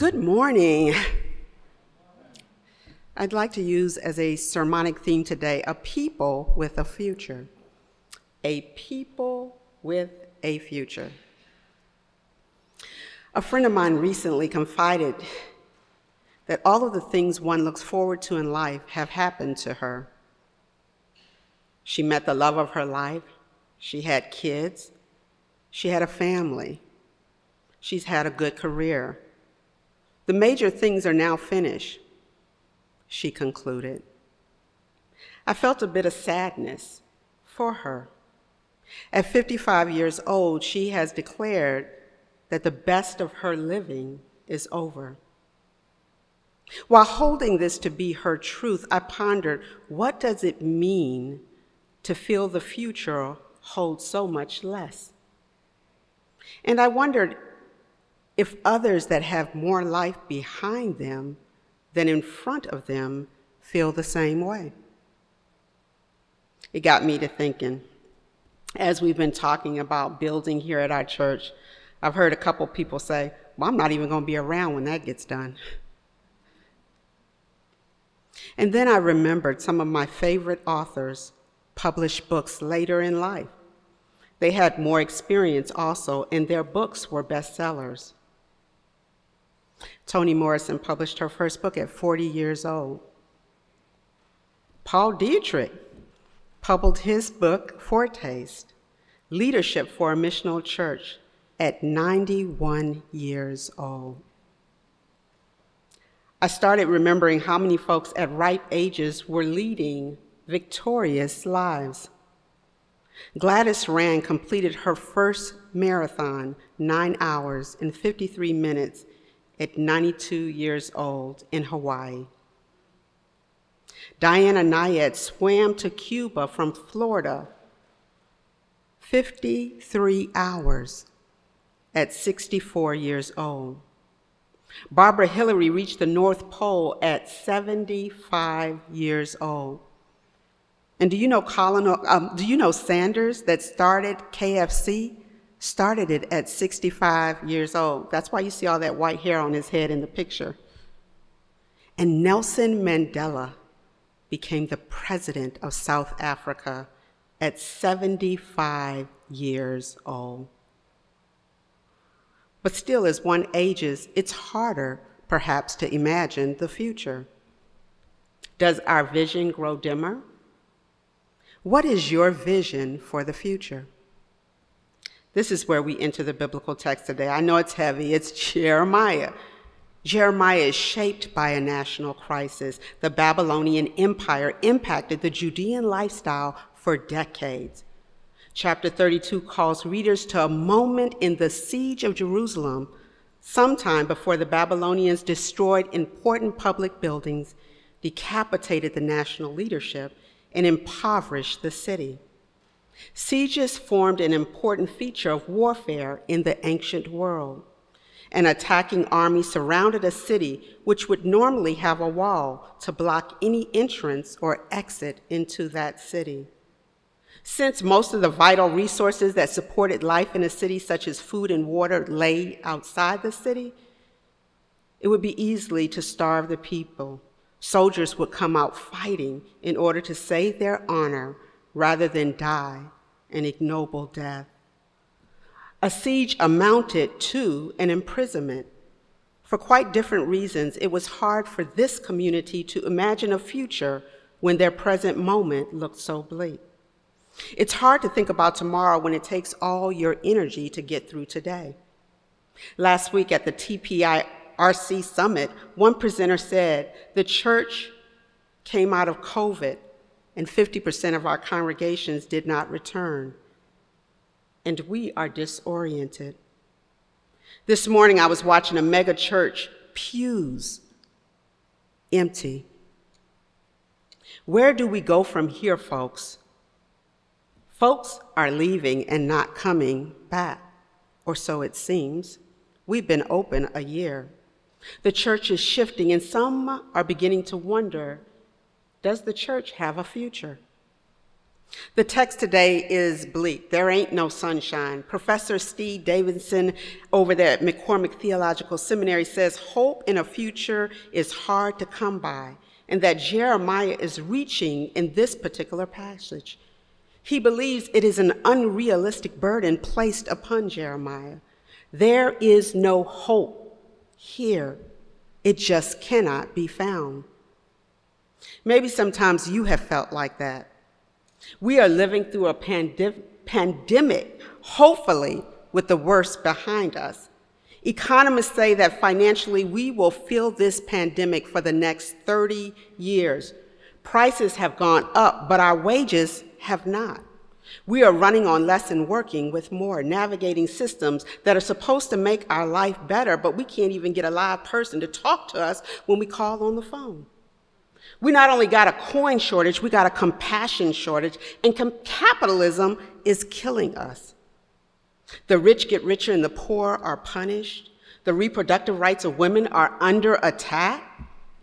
Good morning. I'd like to use as a sermonic theme today a people with a future. A people with a future. A friend of mine recently confided that all of the things one looks forward to in life have happened to her. She met the love of her life, she had kids, she had a family, she's had a good career. The major things are now finished, she concluded. I felt a bit of sadness for her. At 55 years old, she has declared that the best of her living is over. While holding this to be her truth, I pondered what does it mean to feel the future holds so much less? And I wondered if others that have more life behind them than in front of them feel the same way. It got me to thinking. As we've been talking about building here at our church, I've heard a couple people say, Well, I'm not even going to be around when that gets done. And then I remembered some of my favorite authors published books later in life. They had more experience also, and their books were bestsellers. Toni Morrison published her first book at 40 years old. Paul Dietrich published his book, Foretaste Leadership for a Missional Church, at 91 years old. I started remembering how many folks at ripe ages were leading victorious lives. Gladys Rand completed her first marathon, nine hours and 53 minutes, at 92 years old in Hawaii. Diana Nyad swam to Cuba from Florida 53 hours at 64 years old. Barbara Hillary reached the North Pole at 75 years old. And do you know Colin, um, do you know Sanders that started KFC? Started it at 65 years old. That's why you see all that white hair on his head in the picture. And Nelson Mandela became the president of South Africa at 75 years old. But still, as one ages, it's harder, perhaps, to imagine the future. Does our vision grow dimmer? What is your vision for the future? This is where we enter the biblical text today. I know it's heavy, it's Jeremiah. Jeremiah is shaped by a national crisis. The Babylonian Empire impacted the Judean lifestyle for decades. Chapter 32 calls readers to a moment in the siege of Jerusalem, sometime before the Babylonians destroyed important public buildings, decapitated the national leadership, and impoverished the city. Sieges formed an important feature of warfare in the ancient world. An attacking army surrounded a city which would normally have a wall to block any entrance or exit into that city. Since most of the vital resources that supported life in a city, such as food and water, lay outside the city, it would be easily to starve the people. Soldiers would come out fighting in order to save their honor rather than die an ignoble death. A siege amounted to an imprisonment. For quite different reasons, it was hard for this community to imagine a future when their present moment looked so bleak. It's hard to think about tomorrow when it takes all your energy to get through today. Last week at the TPIRC summit, one presenter said the church came out of COVID and 50% of our congregations did not return. And we are disoriented. This morning I was watching a mega church, pews empty. Where do we go from here, folks? Folks are leaving and not coming back, or so it seems. We've been open a year. The church is shifting, and some are beginning to wonder does the church have a future? The text today is bleak. There ain't no sunshine. Professor Steed Davidson over there at McCormick Theological Seminary says hope in a future is hard to come by, and that Jeremiah is reaching in this particular passage. He believes it is an unrealistic burden placed upon Jeremiah. There is no hope here, it just cannot be found. Maybe sometimes you have felt like that. We are living through a pandi- pandemic, hopefully, with the worst behind us. Economists say that financially we will feel this pandemic for the next 30 years. Prices have gone up, but our wages have not. We are running on less and working with more, navigating systems that are supposed to make our life better, but we can't even get a live person to talk to us when we call on the phone. We not only got a coin shortage, we got a compassion shortage, and com- capitalism is killing us. The rich get richer and the poor are punished. The reproductive rights of women are under attack.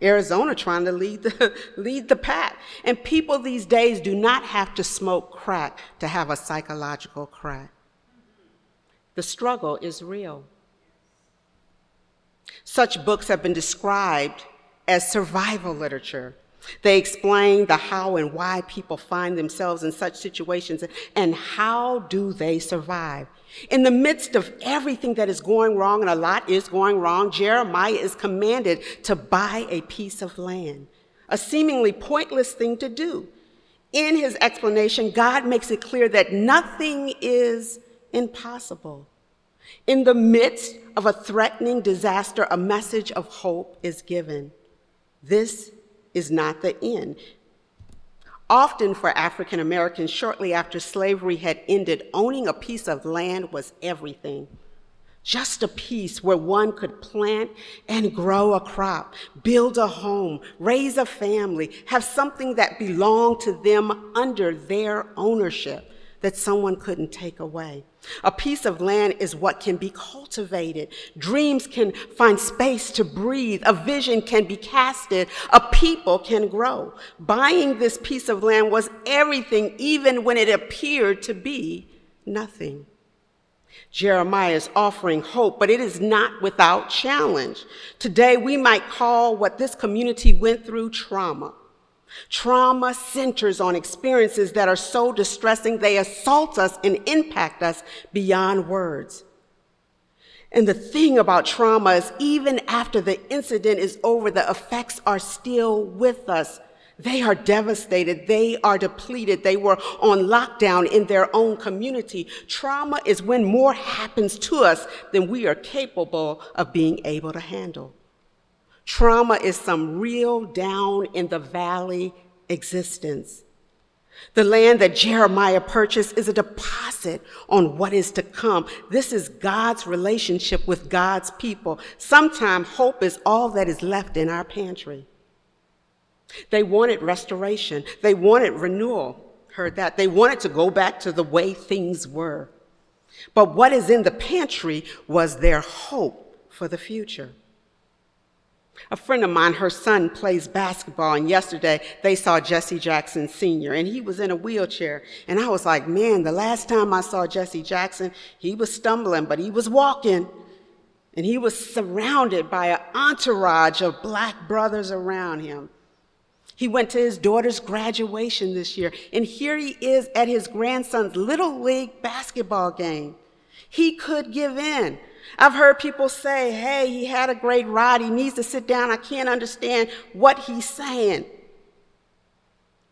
Arizona trying to lead the, lead the pack. And people these days do not have to smoke crack to have a psychological crack. The struggle is real. Such books have been described as survival literature. They explain the how and why people find themselves in such situations and how do they survive. In the midst of everything that is going wrong, and a lot is going wrong, Jeremiah is commanded to buy a piece of land, a seemingly pointless thing to do. In his explanation, God makes it clear that nothing is impossible. In the midst of a threatening disaster, a message of hope is given. This is not the end. Often for African Americans, shortly after slavery had ended, owning a piece of land was everything. Just a piece where one could plant and grow a crop, build a home, raise a family, have something that belonged to them under their ownership that someone couldn't take away. A piece of land is what can be cultivated. Dreams can find space to breathe. A vision can be casted. A people can grow. Buying this piece of land was everything, even when it appeared to be nothing. Jeremiah is offering hope, but it is not without challenge. Today, we might call what this community went through trauma. Trauma centers on experiences that are so distressing they assault us and impact us beyond words. And the thing about trauma is, even after the incident is over, the effects are still with us. They are devastated. They are depleted. They were on lockdown in their own community. Trauma is when more happens to us than we are capable of being able to handle. Trauma is some real down in the valley existence. The land that Jeremiah purchased is a deposit on what is to come. This is God's relationship with God's people. Sometimes hope is all that is left in our pantry. They wanted restoration, they wanted renewal. Heard that. They wanted to go back to the way things were. But what is in the pantry was their hope for the future. A friend of mine, her son plays basketball, and yesterday they saw Jesse Jackson Sr., and he was in a wheelchair. And I was like, man, the last time I saw Jesse Jackson, he was stumbling, but he was walking. And he was surrounded by an entourage of black brothers around him. He went to his daughter's graduation this year, and here he is at his grandson's little league basketball game. He could give in. I've heard people say, hey, he had a great ride. He needs to sit down. I can't understand what he's saying.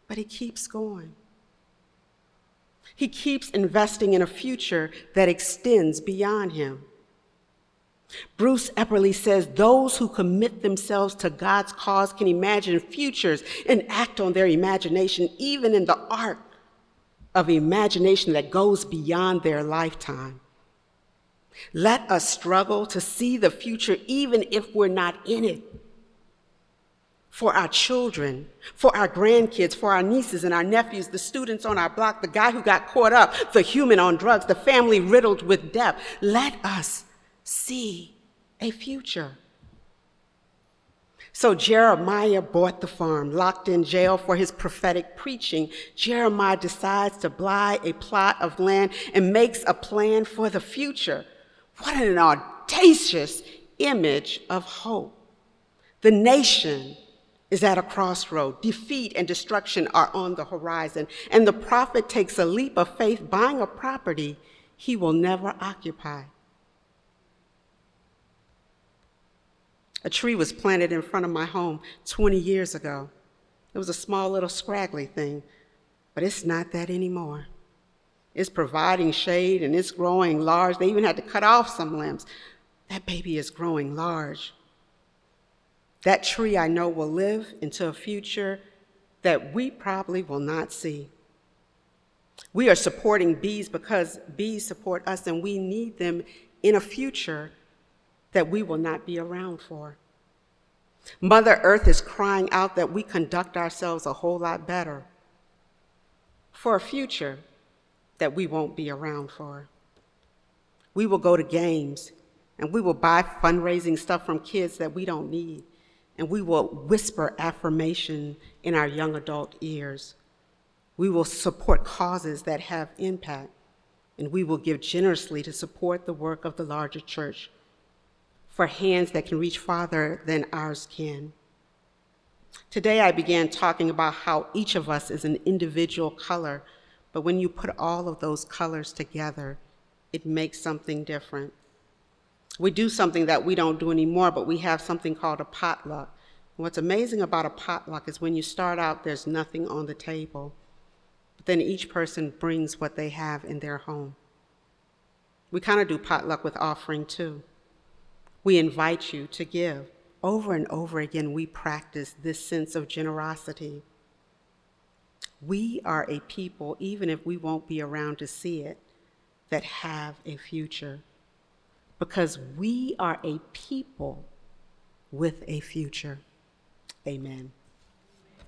But he keeps going. He keeps investing in a future that extends beyond him. Bruce Epperly says those who commit themselves to God's cause can imagine futures and act on their imagination, even in the art of imagination that goes beyond their lifetime. Let us struggle to see the future even if we're not in it. For our children, for our grandkids, for our nieces and our nephews, the students on our block, the guy who got caught up, the human on drugs, the family riddled with death. Let us see a future. So Jeremiah bought the farm, locked in jail for his prophetic preaching. Jeremiah decides to buy a plot of land and makes a plan for the future. What an audacious image of hope. The nation is at a crossroad. Defeat and destruction are on the horizon. And the prophet takes a leap of faith, buying a property he will never occupy. A tree was planted in front of my home 20 years ago. It was a small little scraggly thing, but it's not that anymore. It's providing shade and it's growing large. They even had to cut off some limbs. That baby is growing large. That tree I know will live into a future that we probably will not see. We are supporting bees because bees support us and we need them in a future that we will not be around for. Mother Earth is crying out that we conduct ourselves a whole lot better for a future that we won't be around for. We will go to games and we will buy fundraising stuff from kids that we don't need, and we will whisper affirmation in our young adult ears. We will support causes that have impact, and we will give generously to support the work of the larger church for hands that can reach farther than ours can. Today, I began talking about how each of us is an individual color, but when you put all of those colors together, it makes something different. We do something that we don't do anymore, but we have something called a potluck. what's amazing about a potluck is when you start out, there's nothing on the table. But then each person brings what they have in their home. We kind of do potluck with offering too. We invite you to give. Over and over again, we practice this sense of generosity. We are a people, even if we won't be around to see it, that have a future. Because we are a people with a future. Amen.